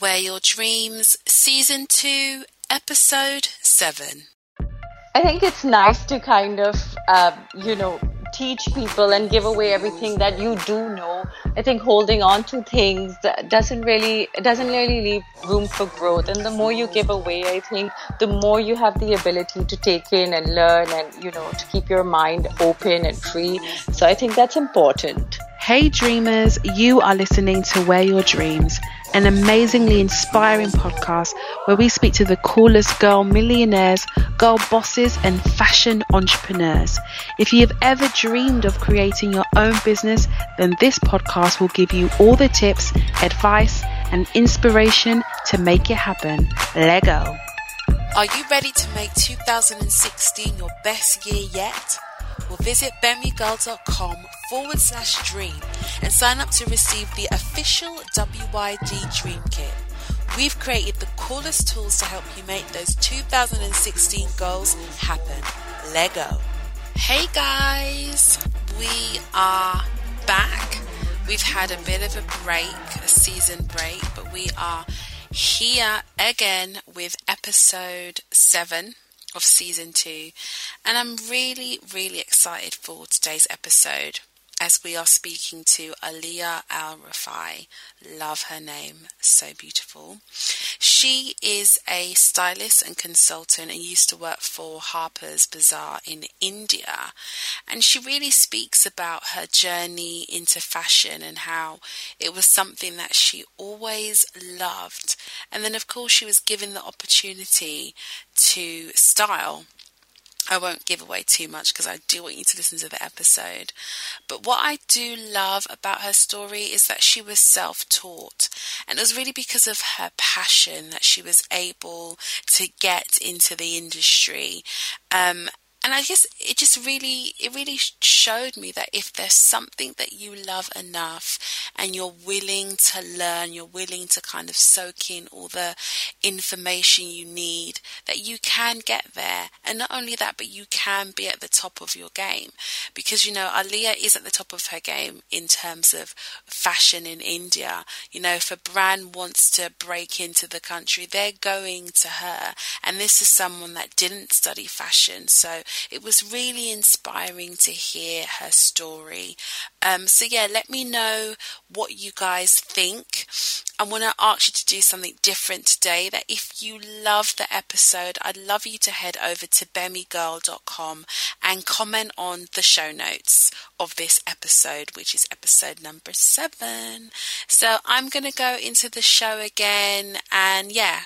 Wear Your Dreams, Season 2, Episode 7. I think it's nice to kind of, uh, you know, teach people and give away everything that you do know. I think holding on to things doesn't really doesn't really leave room for growth. And the more you give away, I think the more you have the ability to take in and learn and you know to keep your mind open and free. So I think that's important. Hey dreamers, you are listening to Wear Your Dreams, an amazingly inspiring podcast where we speak to the coolest girl millionaires, girl bosses, and fashion entrepreneurs. If you have ever dreamed of creating your own business, then this podcast will give you all the tips, advice, and inspiration to make it happen. Lego. Are you ready to make 2016 your best year yet? Visit bemigirl.com forward slash dream and sign up to receive the official WYD Dream Kit. We've created the coolest tools to help you make those 2016 goals happen. Lego. Hey guys, we are back. We've had a bit of a break, a season break, but we are here again with episode 7 of season 2 and I'm really really excited for today's episode as we are speaking to Alia Al Rufai. Love her name, so beautiful. She is a stylist and consultant and used to work for Harper's Bazaar in India. And she really speaks about her journey into fashion and how it was something that she always loved. And then, of course, she was given the opportunity to style I won't give away too much because I do want you to listen to the episode. But what I do love about her story is that she was self taught. And it was really because of her passion that she was able to get into the industry. Um, and I guess it just really, it really showed me that if there's something that you love enough and you're willing to learn, you're willing to kind of soak in all the information you need, that you can get there. And not only that, but you can be at the top of your game. Because, you know, Alia is at the top of her game in terms of fashion in India. You know, if a brand wants to break into the country, they're going to her. And this is someone that didn't study fashion. So, it was really inspiring to hear her story. Um, so, yeah, let me know what you guys think. I want to ask you to do something different today. That if you love the episode, I'd love you to head over to bemigirl.com and comment on the show notes of this episode, which is episode number seven. So I'm going to go into the show again, and yeah,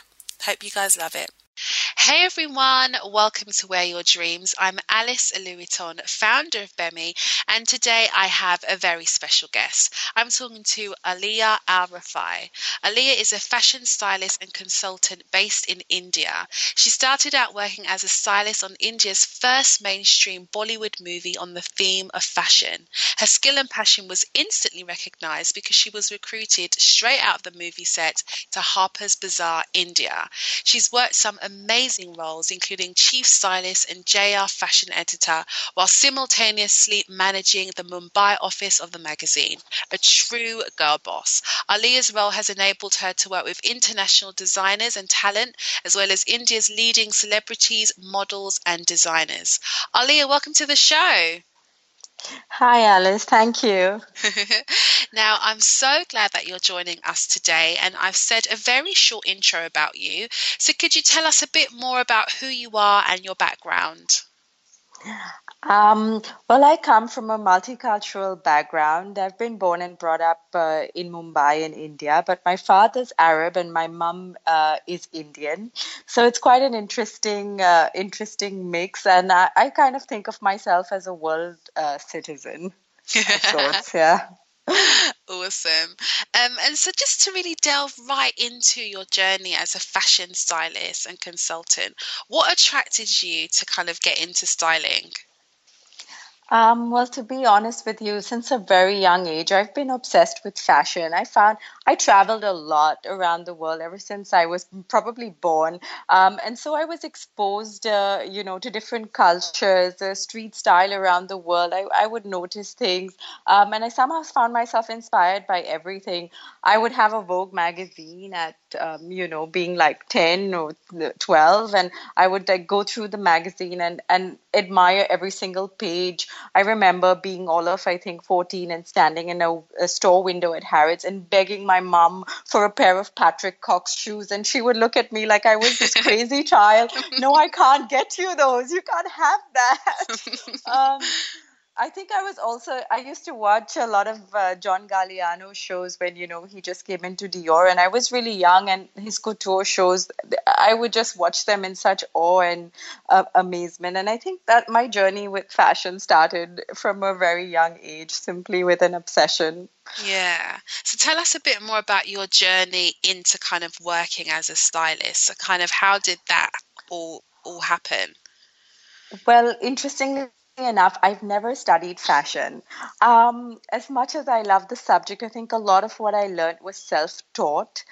hope you guys love it. Hey everyone, welcome to Wear Your Dreams. I'm Alice Louiton, founder of Bemi, and today I have a very special guest. I'm talking to Alia Al Rufai. Is a fashion stylist and consultant based in India. She started out working as a stylist on India's first mainstream Bollywood movie on the theme of fashion. Her skill and passion was instantly recognized because she was recruited straight out of the movie set to Harper's Bazaar, India. She's worked some amazing roles, including chief stylist and JR fashion editor, while simultaneously managing the Mumbai office of the magazine. A true girl boss. Alia's role has enabled her to work with international designers and talent, as well as India's leading celebrities, models, and designers. Alia, welcome to the show. Hi, Alice. Thank you. now, I'm so glad that you're joining us today, and I've said a very short intro about you. So, could you tell us a bit more about who you are and your background? Um, well, I come from a multicultural background. I've been born and brought up uh, in Mumbai in India, but my father's Arab and my mum uh, is Indian. So it's quite an interesting, uh, interesting mix. And I, I, kind of think of myself as a world uh, citizen of sorts. Yeah. awesome. Um, and so, just to really delve right into your journey as a fashion stylist and consultant, what attracted you to kind of get into styling? Um, well, to be honest with you, since a very young age, I've been obsessed with fashion. I found I traveled a lot around the world ever since I was probably born. Um, and so I was exposed, uh, you know, to different cultures, uh, street style around the world. I, I would notice things. Um, and I somehow found myself inspired by everything. I would have a Vogue magazine at, um, you know, being like 10 or 12. And I would like, go through the magazine and, and admire every single page. I remember being all of, I think, 14 and standing in a, a store window at Harrods and begging my mom for a pair of Patrick Cox shoes. And she would look at me like I was this crazy child. No, I can't get you those. You can't have that. Um, I think I was also I used to watch a lot of uh, John Galliano shows when you know he just came into Dior and I was really young and his couture shows I would just watch them in such awe and uh, amazement and I think that my journey with fashion started from a very young age simply with an obsession. Yeah. So tell us a bit more about your journey into kind of working as a stylist. So kind of how did that all all happen? Well, interestingly enough, I've never studied fashion. Um, as much as I love the subject, I think a lot of what I learned was self taught.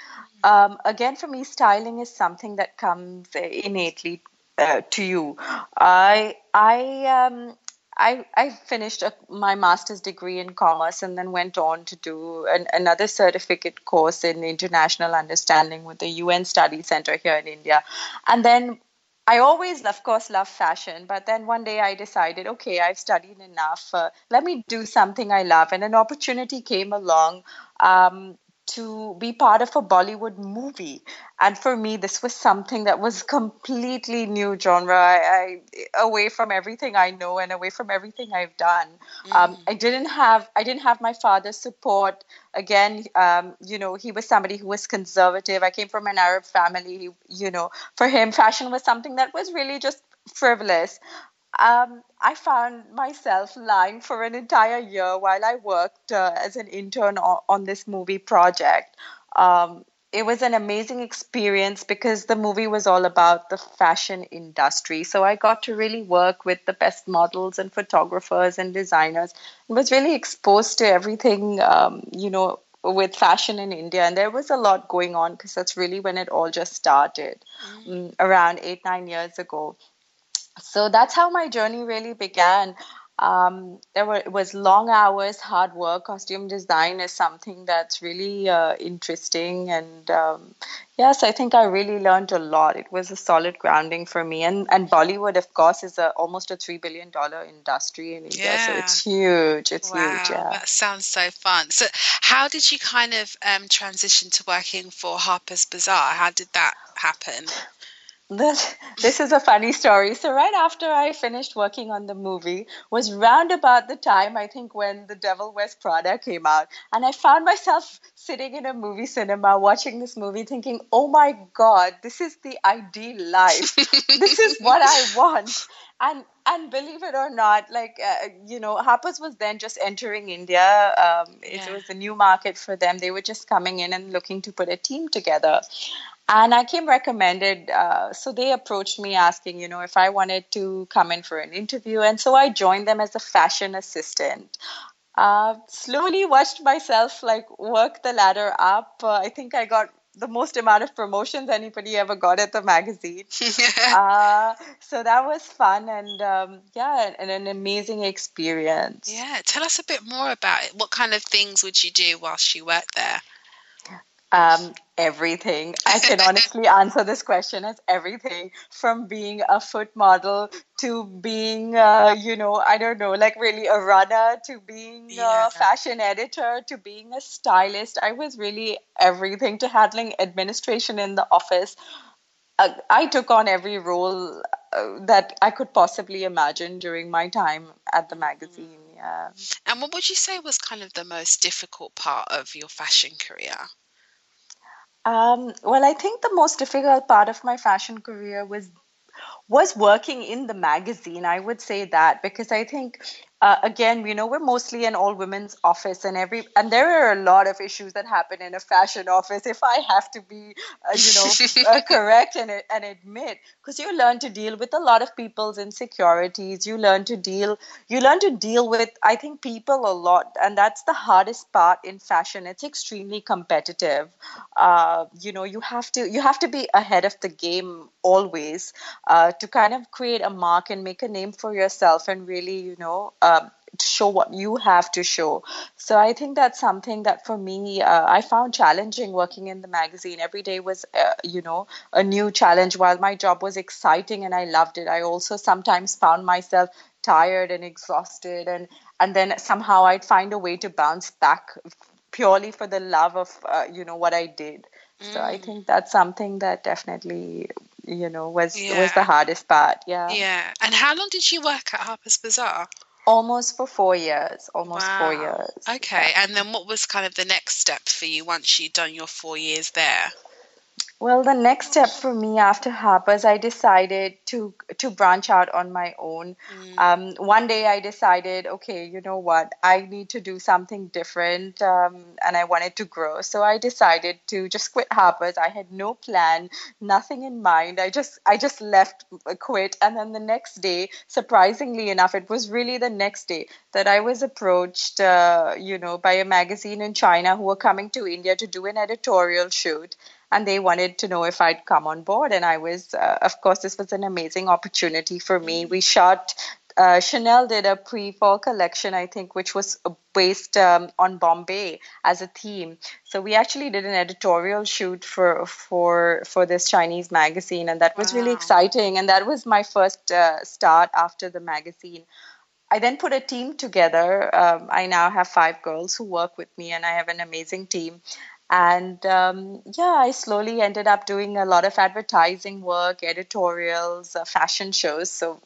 Um, again, for me, styling is something that comes innately uh, to you. I, I, um, I, I finished a, my master's degree in commerce and then went on to do an, another certificate course in international understanding with the UN Study Center here in India. And then I always, of course, love fashion, but then one day I decided, okay, I've studied enough. Uh, let me do something I love. And an opportunity came along um, to be part of a Bollywood movie. And for me, this was something that was completely new genre. I, I away from everything I know and away from everything I've done. Um, mm. Um, I didn't have I didn't have my father's support. Again, um, you know, he was somebody who was conservative. I came from an Arab family. You know, for him, fashion was something that was really just frivolous um, I found myself lying for an entire year while I worked uh, as an intern on, on, this movie project. Um, it was an amazing experience because the movie was all about the fashion industry. So I got to really work with the best models and photographers and designers. I was really exposed to everything, um, you know, with fashion in India. And there was a lot going on because that's really when it all just started mm. around eight, nine years ago so that's how my journey really began. Um, there were it was long hours, hard work. Costume design is something that's really uh, interesting, and um, yes, I think I really learned a lot. It was a solid grounding for me, and and Bollywood, of course, is a, almost a three billion dollar industry in India, yeah. so it's huge. It's wow, huge. Yeah, that sounds so fun. So, how did you kind of um, transition to working for Harper's Bazaar? How did that happen? This, this is a funny story. So right after I finished working on the movie was round about the time I think when The Devil Wears Prada came out, and I found myself sitting in a movie cinema watching this movie, thinking, "Oh my God, this is the ideal life. this is what I want." And and believe it or not, like uh, you know, Harper's was then just entering India. Um, yeah. It was a new market for them. They were just coming in and looking to put a team together and I came recommended. Uh, so they approached me asking, you know, if I wanted to come in for an interview. And so I joined them as a fashion assistant. Uh, slowly watched myself like work the ladder up. Uh, I think I got the most amount of promotions anybody ever got at the magazine. uh, so that was fun and um, yeah, and an amazing experience. Yeah, tell us a bit more about it. What kind of things would you do whilst you worked there? Um, everything. I can honestly answer this question as everything from being a foot model to being, uh, you know, I don't know, like really a runner to being Yeah. a fashion editor to being a stylist. I was really everything to handling administration in the office. Uh, I took on every role uh, that I could possibly imagine during my time at the magazine. Yeah. And what would you say was kind of the most difficult part of your fashion career? Um, well, I think the most difficult part of my fashion career was was working in the magazine. I would say that because I think uh, again, you know, we're mostly an all women's office, and every and there are a lot of issues that happen in a fashion office. If I have to be, uh, you know, uh, correct and and admit, because you learn to deal with a lot of people's insecurities. You learn to deal. You learn to deal with, I think, people a lot, and that's the hardest part in fashion. It's extremely competitive. Uh, you know, you have to you have to be ahead of the game always uh, to kind of create a mark and make a name for yourself, and really, you know. Um, to show what you have to show. So I think that's something that for me, uh, I found challenging working in the magazine. Every day was, uh, you know, a new challenge. While my job was exciting and I loved it, I also sometimes found myself tired and exhausted, and and then somehow I'd find a way to bounce back purely for the love of, uh, you know, what I did. So I think that's something that definitely, you know, was was the hardest part. Yeah. Yeah. And how long did you work at Harper's Bazaar? Almost for four years. Almost four years. Okay. And then what was kind of the next step for you once you'd done your four years there? Well, the next step for me after Harper's, I decided to to branch out on my own. Um, one day, I decided, okay, you know what, I need to do something different, um, and I wanted to grow. So I decided to just quit Harper's. I had no plan, nothing in mind. I just I just left, uh, quit, and then the next day, surprisingly enough, it was really the next day that I was approached, uh, you know, by a magazine in China who were coming to India to do an editorial shoot and they wanted to know if I'd come on board. And I was, uh, of course, this was an amazing opportunity for me. We shot. Uh, Chanel did a pre-fall collection, I think, which was based um, on Bombay as a theme. So we actually did an editorial shoot for for for this Chinese magazine, and that was really exciting. And that was my first uh, start after the magazine. I then put a team together. Um, I now have five girls who work with me, and I have an amazing team. And um, yeah, I slowly ended up doing a lot of advertising work, editorials, uh, fashion shows. So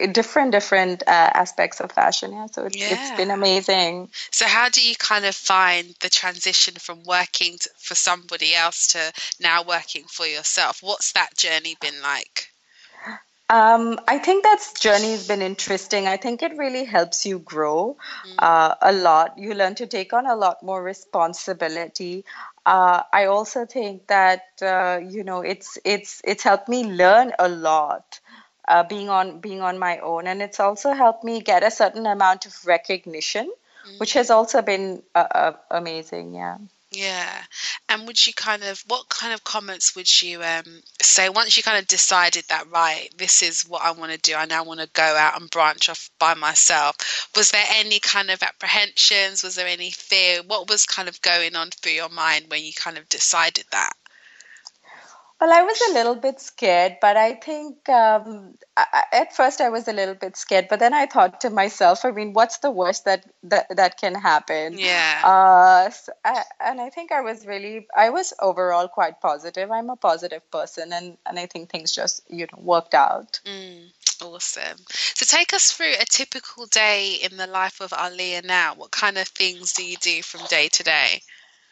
uh, different, different uh, aspects of fashion. Yeah, so it's, it's been amazing. So how do you kind of find the transition from working t for somebody else to now working for yourself? What's that journey been like? Um, I think that journey's been interesting. I think it really helps you grow uh, a lot. You learn to take on a lot more responsibility. Uh, I also think that uh, you know it's it's it's helped me learn a lot uh, being on being on my own, and it's also helped me get a certain amount of recognition, which has also been uh, uh, amazing. Yeah. Yeah. And would you kind of, what kind of comments would you um, say once you kind of decided that, right, this is what I want to do, I now want to go out and branch off by myself? Was there any kind of apprehensions? Was there any fear? What was kind of going on through your mind when you kind of decided that? Well, I was a little bit scared, but I think um, I, at first I was a little bit scared, but then I thought to myself, I mean, what's the worst that that, that can happen? Yeah. Uh, s I and I think I was really, I was overall quite positive. I'm a positive person, and and I think things just you know worked out. Mm, awesome. So take us through a typical day in the life of Alia now. What kind of things do you do from day to day?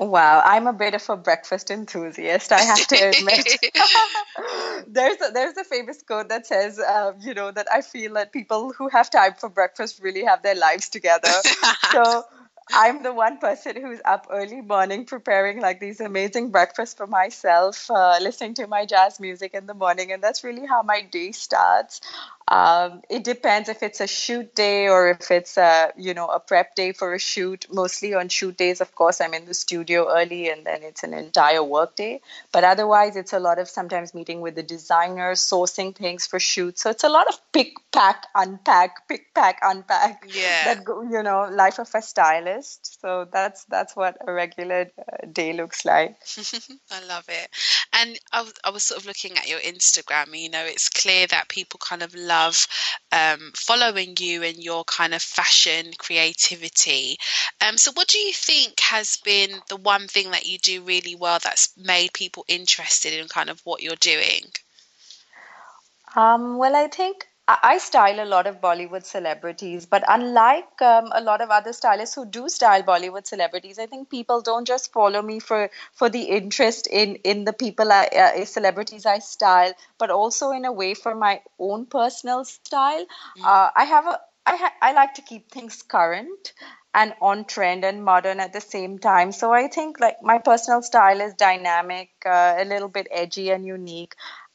Wow, I'm a bit of a breakfast enthusiast, I have to admit. there's a, there's a famous quote that says, uh, you know, that I feel that people who have time for breakfast really have their lives together. so I'm the one person who's up early morning preparing like these amazing breakfasts for myself, uh, listening to my jazz music in the morning, and that's really how my day starts. Um, it depends if it's a shoot day or if it's a you know a prep day for a shoot. Mostly on shoot days, of course, I'm in the studio early, and then it's an entire work day. But otherwise, it's a lot of sometimes meeting with the designers, sourcing things for shoots. So it's a lot of pick, pack, unpack, pick, pack, unpack. Yeah. That you know, life of a stylist. So that's that's what a regular uh, day looks like. I love it. And I was, was sort of looking at your Instagram. You know, it's clear that people kind of love um, following you and your kind of fashion creativity. Um, so, what do you think has been the one thing that you do really well that's made people interested in kind of what you're doing? Um, well, I think I style a lot of Bollywood celebrities, but unlike um, a lot of other stylists who do style Bollywood celebrities, I think people don't just follow me for for the interest in in the people I, uh, celebrities I style, but also in a way for my own personal style. Uh, I have a I ha- I like to keep things current and on trend and modern at the same time. So I think like my personal style is dynamic, uh, a little bit edgy and unique,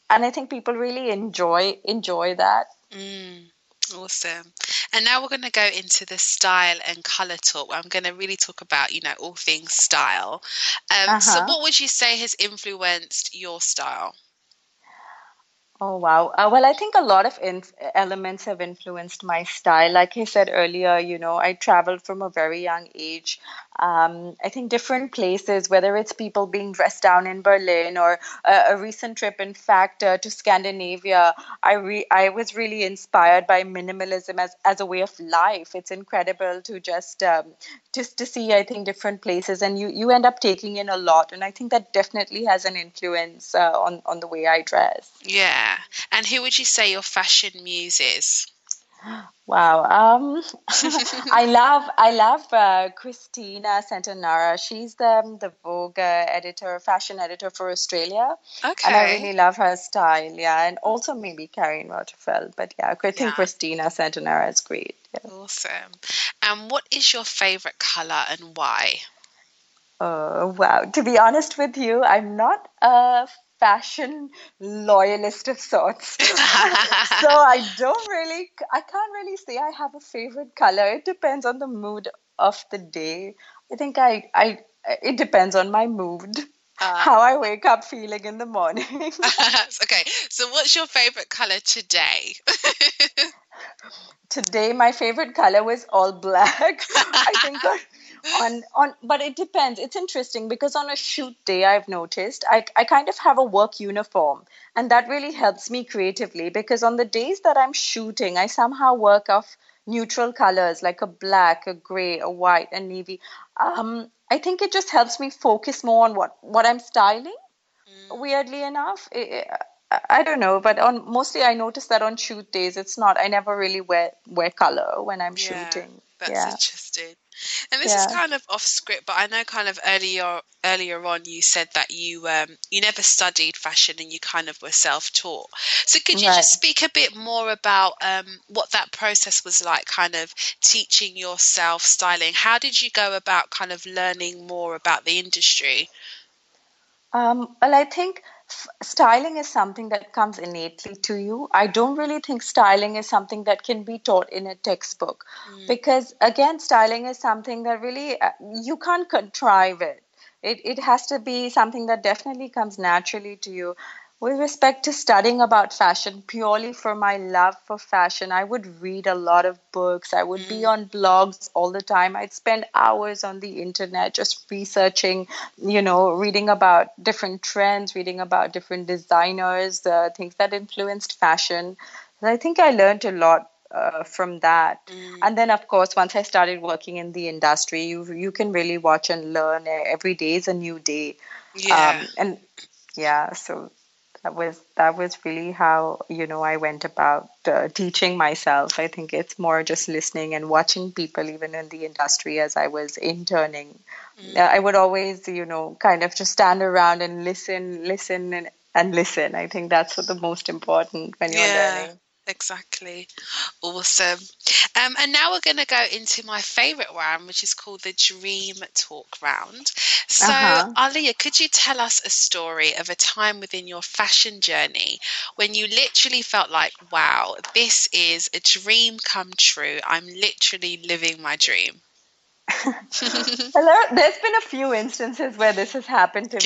and I think people really enjoy enjoy that. Mm, awesome. And now we're going to go into the style and color talk. I'm going to really talk about, you know, all things style. Um, so, Uh-huh. what would you say has influenced your style? Oh wow. Uh, well, I think a lot of inf elements have influenced my style. Like I said earlier, you know, I traveled from a very young age. Um, I think different places, whether it's people being dressed down in Berlin or a, a recent trip, in fact, uh, to Scandinavia, I re I was really inspired by minimalism as as a way of life. It's incredible to just um, just to see, I think, different places, and you you end up taking in a lot. And I think that definitely has an influence uh, on on the way I dress. Yeah. And who would you say your fashion muse is? Wow. Um, I love I love uh, Christina Centenera. She's the the Vogue editor, fashion editor for Australia, Okay. and I really love her style. Yeah, and also maybe Karen Waterfeld. But yeah, I think Yeah. Christina Centenera is great. Yeah. Awesome. And what is your favorite color and why? Oh wow. To be honest with you, I'm not a fashion loyalist of sorts. so I don't really, I can't really say I have a favorite color. It depends on the mood of the day. I think I, I, it depends on my mood, ah. how I wake up feeling in the morning. okay. So, what's your favorite color today? Today, my favorite color was all black. I think on, on, but it depends. It's interesting because on a shoot day, I've noticed I, I kind of have a work uniform, and that really helps me creatively because on the days that I'm shooting, I somehow work off neutral colors like a black, a gray, a white, a navy. Um, I think it just helps me focus more on what, what I'm styling weirdly enough I, I I don't know but on mostly i notice that on shoot days it's not i never really wear wear color when i'm Yeah, shooting That's yeah interesting. And this is kind of off script, but I know kind of earlier earlier on you said that you um you never studied fashion and you kind of were self-taught. So could you Right. just speak a bit more about um what that process was like, kind of teaching yourself styling? How did you go about kind of learning more about the industry? Um, well, I think f- styling is something that comes innately to you. I don't really think styling is something that can be taught in a textbook because, again, styling is something that really uh, you can't contrive it. It it has to be something that definitely comes naturally to you. With respect to studying about fashion, purely for my love for fashion, I would read a lot of books. I would be on blogs all the time. I'd spend hours on the internet just researching, you know, reading about different trends, reading about different designers, uh, things that influenced fashion. And I think I learned a lot uh, from that. And then, of course, once I started working in the industry, you you can really watch and learn. Every day is a new day. Yeah. Um, and yeah, so that was that was really how you know I went about uh, teaching myself. I think it's more just listening and watching people, even in the industry, as I was interning. Uh, I would always, you know, kind of just stand around and listen, listen, and, and listen. I think that's what the most important when you're Yeah. learning. Exactly. Awesome. Um, and now we're going to go into my favourite round, which is called the Dream Talk round. So, uh-huh. Alia, could you tell us a story of a time within your fashion journey when you literally felt like, wow, this is a dream come true? I'm literally living my dream. Hello. There's been a few instances where this has happened to me.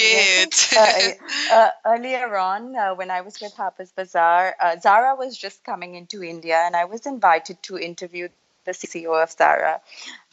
uh, uh, earlier on, uh, when I was with Harper's Bazaar, uh, Zara was just coming into India, and I was invited to interview the CEO of Zara.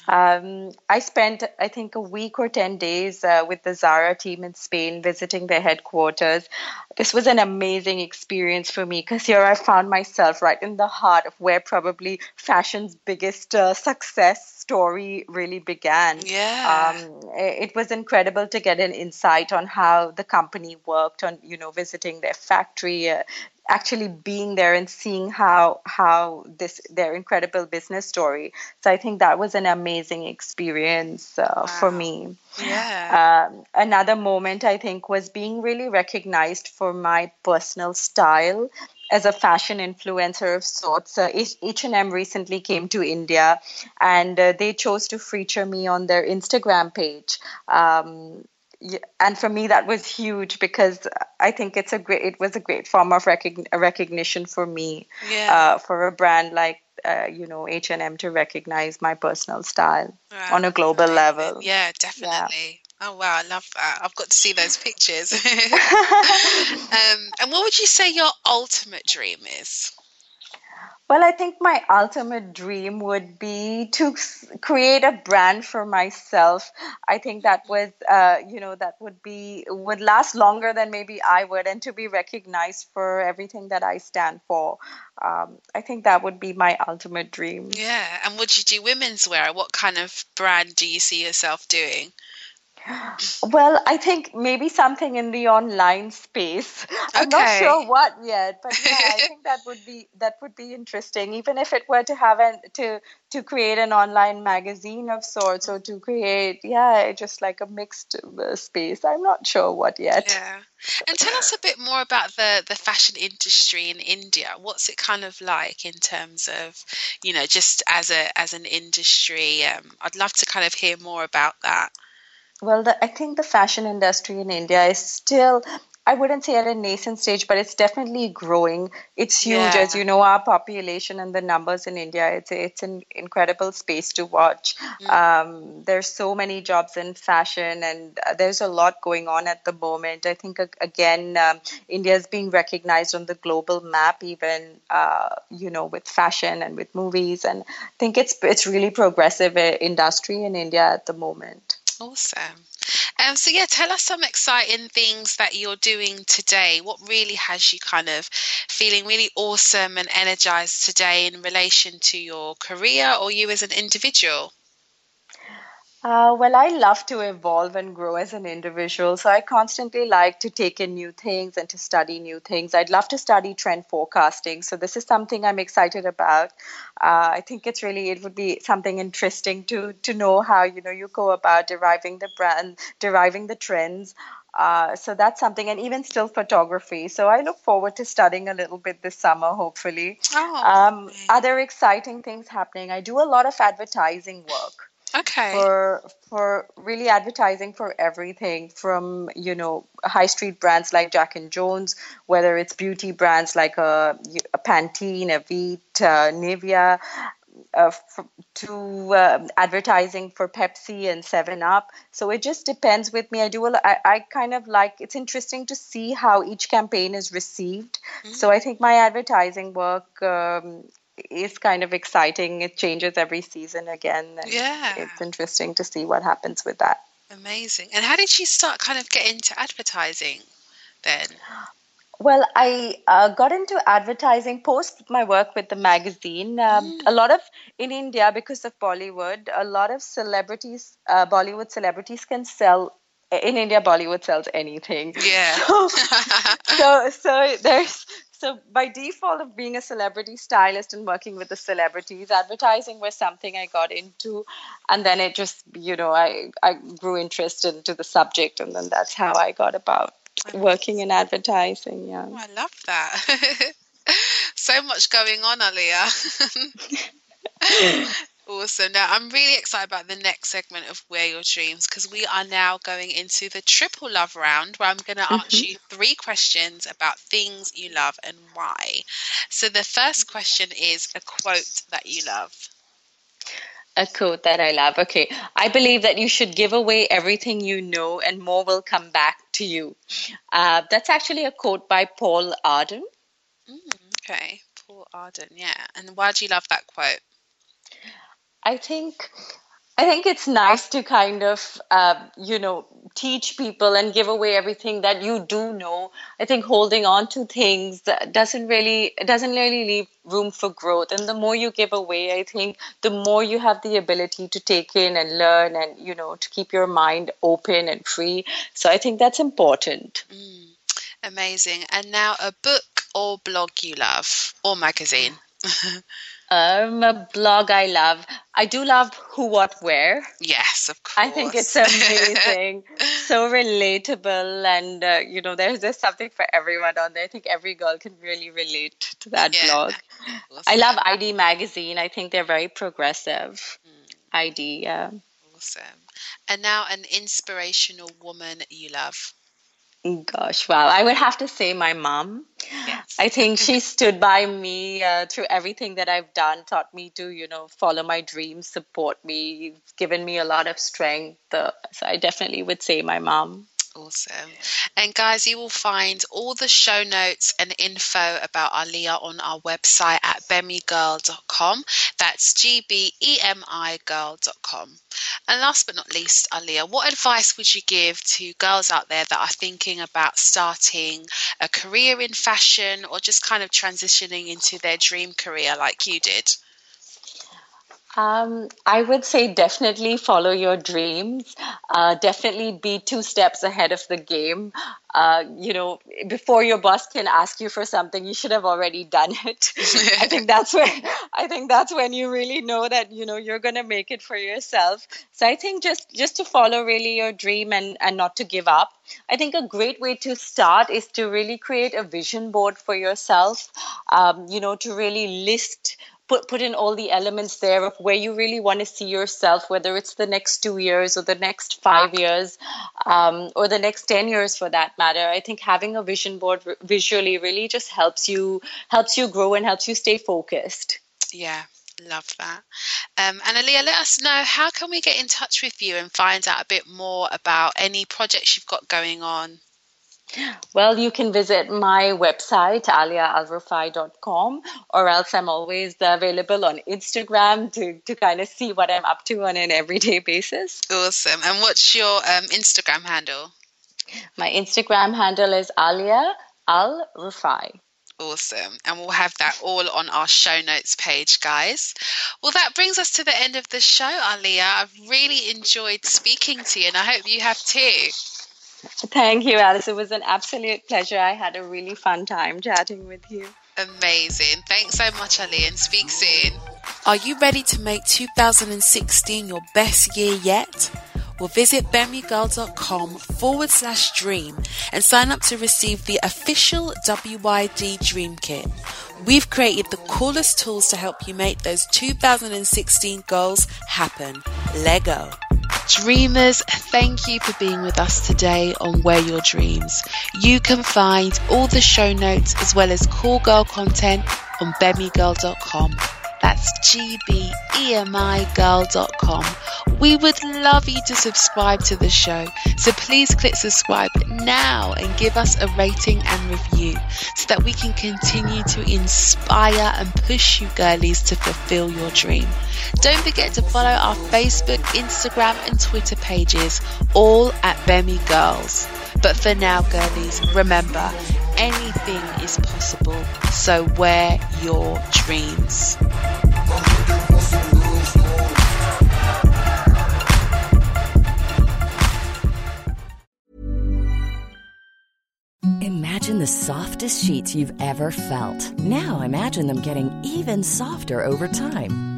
Um, I spent, I think, a week or 10 days uh, with the Zara team in Spain visiting their headquarters. This was an amazing experience for me because here I found myself right in the heart of where probably fashion's biggest uh, success story really began. Yeah. Um, it was incredible to get an insight on how the company worked, on, you know, visiting their factory, uh, actually being there and seeing how how this their incredible business story. So I think that was an amazing experience uh, wow. for me. Yeah. Um, another moment I think was being really recognized for my personal style as a fashion influencer of sorts. Uh, H&M recently came to India and uh, they chose to feature me on their Instagram page. Um, and for me that was huge because I think it's a great it was a great form of recogn- recognition for me yeah. uh, for a brand like uh, you know H&M to recognize my personal style wow. on a global level. Yeah, definitely. Yeah. Oh wow, I love that. I've got to see those pictures. um, and what would you say your ultimate dream is? Well, I think my ultimate dream would be to create a brand for myself. I think that was, uh, you know, that would be would last longer than maybe I would, and to be recognized for everything that I stand for. Um, I think that would be my ultimate dream. Yeah, and would you do women's wear? What kind of brand do you see yourself doing? Well, I think maybe something in the online space. I'm not sure what yet, but yeah, I think that would be that would be interesting. Even if it were to have an to to create an online magazine of sorts, or to create yeah, just like a mixed uh, space. I'm not sure what yet. Yeah, and tell us a bit more about the the fashion industry in India. What's it kind of like in terms of you know just as a as an industry? Um, I'd love to kind of hear more about that. Well, the, I think the fashion industry in India is still I wouldn't say at a nascent stage, but it's definitely growing. It's huge, yeah. as you know, our population and the numbers in India. It's it's an incredible space to watch. Mm. Um, there's so many jobs in fashion, and uh, there's a lot going on at the moment. I think again, um, India is being recognized on the global map, even uh, you know, with fashion and with movies. And I think it's it's really progressive uh, industry in India at the moment. Awesome. Um, so yeah, tell us some exciting things that you're doing today. What really has you kind of feeling really awesome and energized today in relation to your career or you as an individual? Uh, well, I love to evolve and grow as an individual. So I constantly like to take in new things and to study new things. I'd love to study trend forecasting. So this is something I'm excited about. Uh, I think it's really, it would be something interesting to, to know how, you know, you go about deriving the brand, deriving the trends. Uh, so that's something, and even still photography. So I look forward to studying a little bit this summer, hopefully. Oh, um, other exciting things happening. I do a lot of advertising work okay for for really advertising for everything from you know high street brands like jack and jones whether it's beauty brands like a, a pantene a veet uh, nivea uh, to uh, advertising for Pepsi and Seven Up. So it just depends with me. I do. A, I, I kind of like. It's interesting to see how each campaign is received. Mm-hmm. So I think my advertising work um, is kind of exciting. It changes every season again. yeah. It's interesting to see what happens with that. Amazing. And how did she start kind of get into advertising then? Well, I uh, got into advertising post my work with the magazine. Um, mm. A lot of in India, because of Bollywood, a lot of celebrities, uh, Bollywood celebrities, can sell. In India, Bollywood sells anything. Yeah. So, so, so there's so by default of being a celebrity stylist and working with the celebrities advertising was something i got into. And then it just you know i i grew interested into the subject and then that's how i got about working in advertising yeah. Oh, i love that. So much going on, Alia. Awesome. Now, I'm really excited about the next segment of Wear Your Dreams because we are now going into the triple love round where I'm going to mm-hmm. ask you three questions about things you love and why. So, the first question is a quote that you love. A quote that I love. Okay. I believe that you should give away everything you know and more will come back to you. Uh, that's actually a quote by Paul Arden. Mm, okay. Paul Arden. Yeah. And why do you love that quote? I think I think it's nice to kind of, uh, you know, teach people and give away everything that you do know. I think holding on to things doesn't really doesn't really leave room for growth. And the more you give away, I think the more you have the ability to take in and learn, and you know, to keep your mind open and free. So I think that's important. Mm, amazing. And now, a book or blog you love, or magazine. Um, a blog I love. I do love Who What Wear. Yes, of course. I think it's amazing, so relatable, and uh, you know, there's just something for everyone on there. I think every girl can really relate to that yeah. blog. Awesome. I love ID Magazine. I think they're very progressive. Mm. ID, yeah. Awesome. And now, an inspirational woman you love. Gosh, wow. I would have to say my mom. Yes. I think she stood by me uh, through everything that I've done, taught me to, you know, follow my dreams, support me, given me a lot of strength. Uh, so I definitely would say my mom. Awesome. And guys, you will find all the show notes and info about Alia on our website at gbemigirl.com. That's G B E M I girl.com. And last but not least, Alia, what advice would you give to girls out there that are thinking about starting a career in fashion or just kind of transitioning into their dream career like you did? Um, I would say definitely follow your dreams. Uh, definitely be two steps ahead of the game. Uh, you know, before your boss can ask you for something, you should have already done it. I think that's when I think that's when you really know that you know you're gonna make it for yourself. So I think just just to follow really your dream and and not to give up. I think a great way to start is to really create a vision board for yourself. Um, you know, to really list put put in all the elements there of where you really want to see yourself, whether it's the next two years or the next five years, um, or the next ten years for that matter. I think having a vision board visually really just helps you helps you grow and helps you stay focused. Yeah, Love that. Um, and Alia, let us know how can we get in touch with you and find out a bit more about any projects you've got going on. Well, you can visit my website, aliaalrufai.com, or else I'm always available on Instagram to, to kind of see what I'm up to on an everyday basis. Awesome. And what's your um, Instagram handle? My Instagram handle is Alia Al. Awesome. And we'll have that all on our show notes page, guys. Well, that brings us to the end of the show, Alia. I've really enjoyed speaking to you, and I hope you have too. Thank you, Alice. It was an absolute pleasure. I had a really fun time chatting with you. Amazing. Thanks so much, Ali, and speak soon. Are you ready to make 2016 your best year yet? Well, visit bemigirl.com forward slash dream and sign up to receive the official WYD Dream Kit. We've created the coolest tools to help you make those 2016 goals happen. Lego. Dreamers, thank you for being with us today on Wear Your Dreams. You can find all the show notes as well as cool girl content on bemigirl.com. That's gbemigirl.com. We would love you to subscribe to the show, so please click subscribe now and give us a rating and review so that we can continue to inspire and push you girlies to fulfill your dream. Don't forget to follow our Facebook, Instagram, and Twitter pages, all at Bemi Girls. But for now, girlies, remember anything is possible, so wear your dreams. Imagine the softest sheets you've ever felt. Now imagine them getting even softer over time.